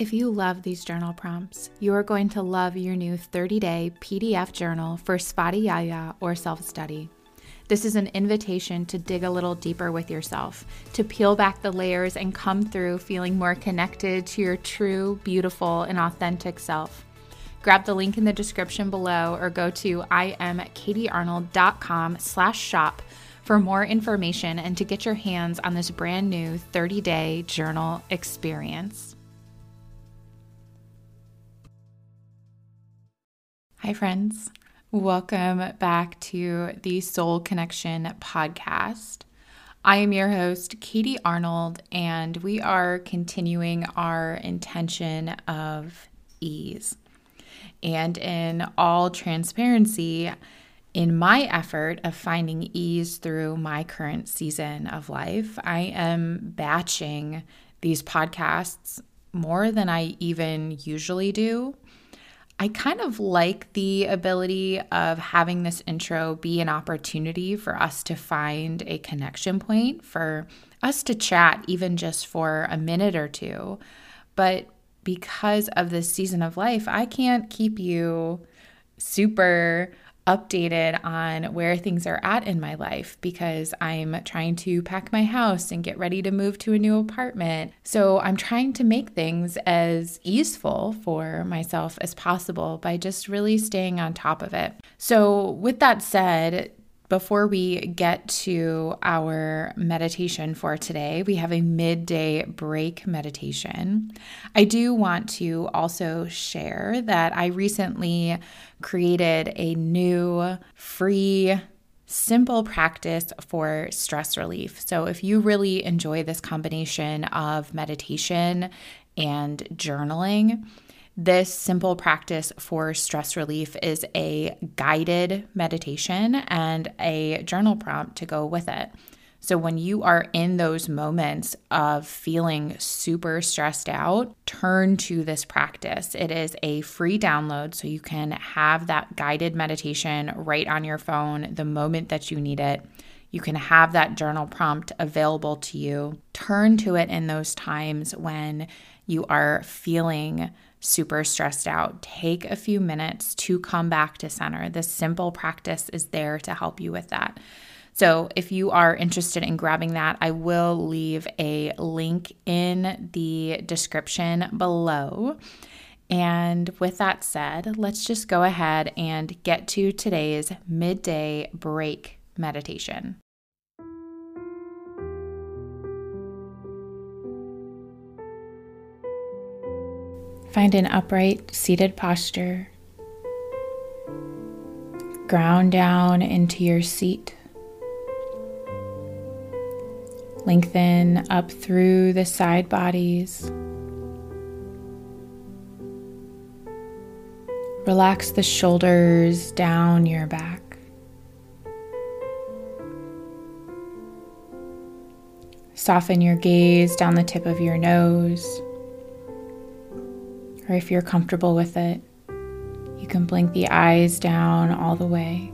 If you love these journal prompts, you are going to love your new 30 day PDF journal for Svadhyaya or self study. This is an invitation to dig a little deeper with yourself, to peel back the layers and come through feeling more connected to your true, beautiful, and authentic self. Grab the link in the description below or go to iamkatiearnold.com slash shop for more information and to get your hands on this brand new 30 day journal experience. Hi, friends. Welcome back to the Soul Connection podcast. I am your host, Katie Arnold, and we are continuing our intention of ease. And in all transparency, in my effort of finding ease through my current season of life, I am batching these podcasts more than I even usually do I kind of like the ability of having this intro be an opportunity for us to find a connection point, for us to chat, even just for a minute or two. But because of this season of life, I can't keep you super updated on where things are at in my life because I'm trying to pack my house and get ready to move to a new apartment. So I'm trying to make things as easeful for myself as possible by just really staying on top of it. So, with that said, before we get to our meditation for today, we have a midday break meditation. I do want to also share that I recently created a new free simple practice for stress relief. So, if you really enjoy this combination of meditation and journaling, this simple practice for stress relief is a guided meditation and a journal prompt to go with it. So, when you are in those moments of feeling super stressed out, turn to this practice. It is a free download, so you can have that guided meditation right on your phone the moment that you need it. You can have that journal prompt available to you. Turn to it in those times when you are feeling super stressed out, take a few minutes to come back to center. This simple practice is there to help you with that. So, if you are interested in grabbing that, I will leave a link in the description below. And with that said, let's just go ahead and get to today's midday break meditation. Find an upright seated posture. Ground down into your seat. Lengthen up through the side bodies. Relax the shoulders down your back. Soften your gaze down the tip of your nose or if you're comfortable with it, you can blink the eyes down all the way.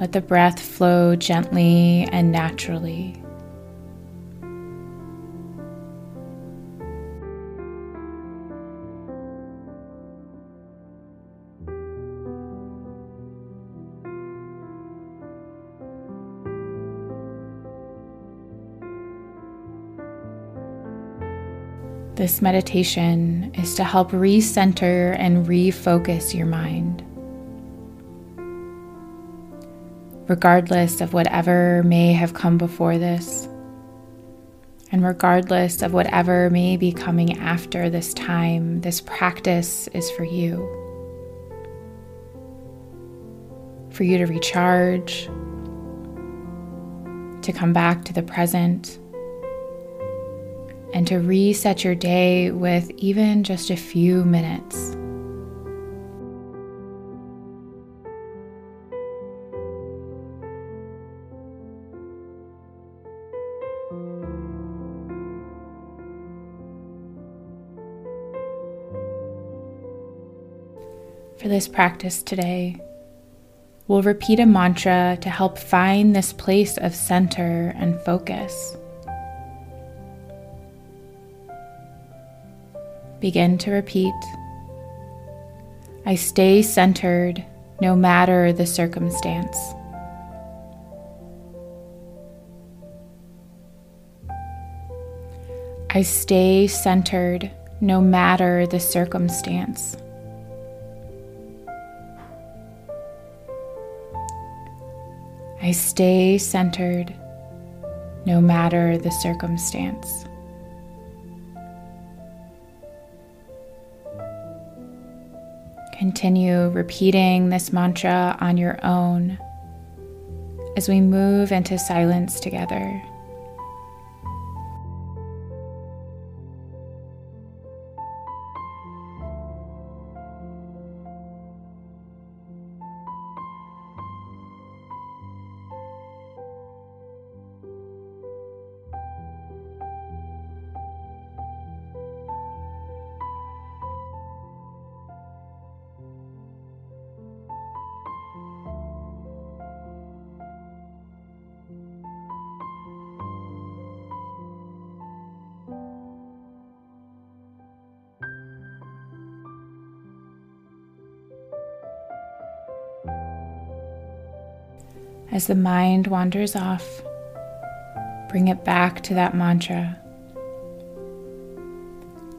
Let the breath flow gently and naturally. This meditation is to help recenter and refocus your mind. Regardless of whatever may have come before this, and regardless of whatever may be coming after this time, this practice is for you. For you to recharge, to come back to the present and to reset your day with even just a few minutes. For this practice today, we'll repeat a mantra to help find this place of center and focus. Begin to repeat I stay centered no matter the circumstance. I stay centered no matter the circumstance. I stay centered no matter the circumstance. Continue repeating this mantra on your own as we move into silence together. As the mind wanders off, bring it back to that mantra.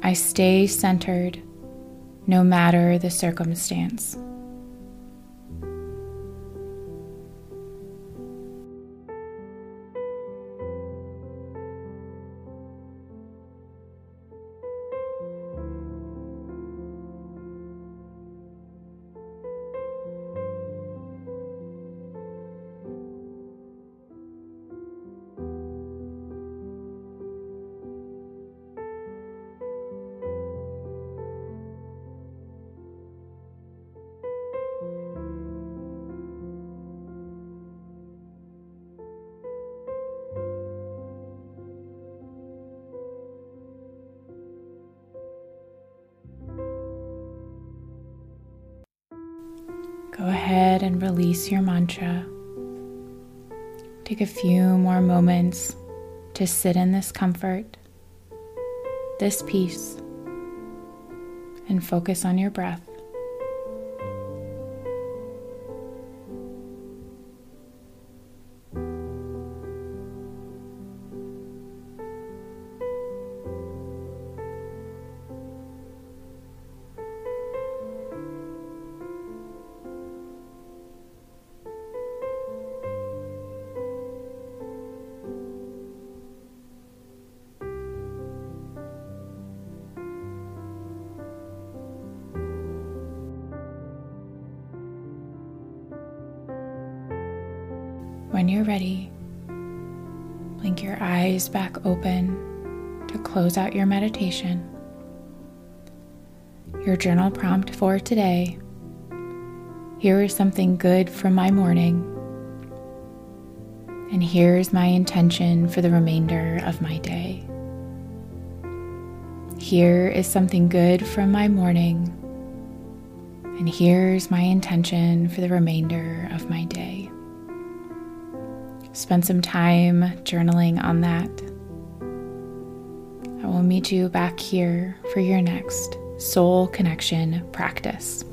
I stay centered no matter the circumstance. Ahead and release your mantra. Take a few more moments to sit in this comfort, this peace, and focus on your breath. When you're ready, blink your eyes back open to close out your meditation. Your journal prompt for today here is something good from my morning, and here's my intention for the remainder of my day. Here is something good from my morning, and here's my intention for the remainder of my day. Spend some time journaling on that. I will meet you back here for your next soul connection practice.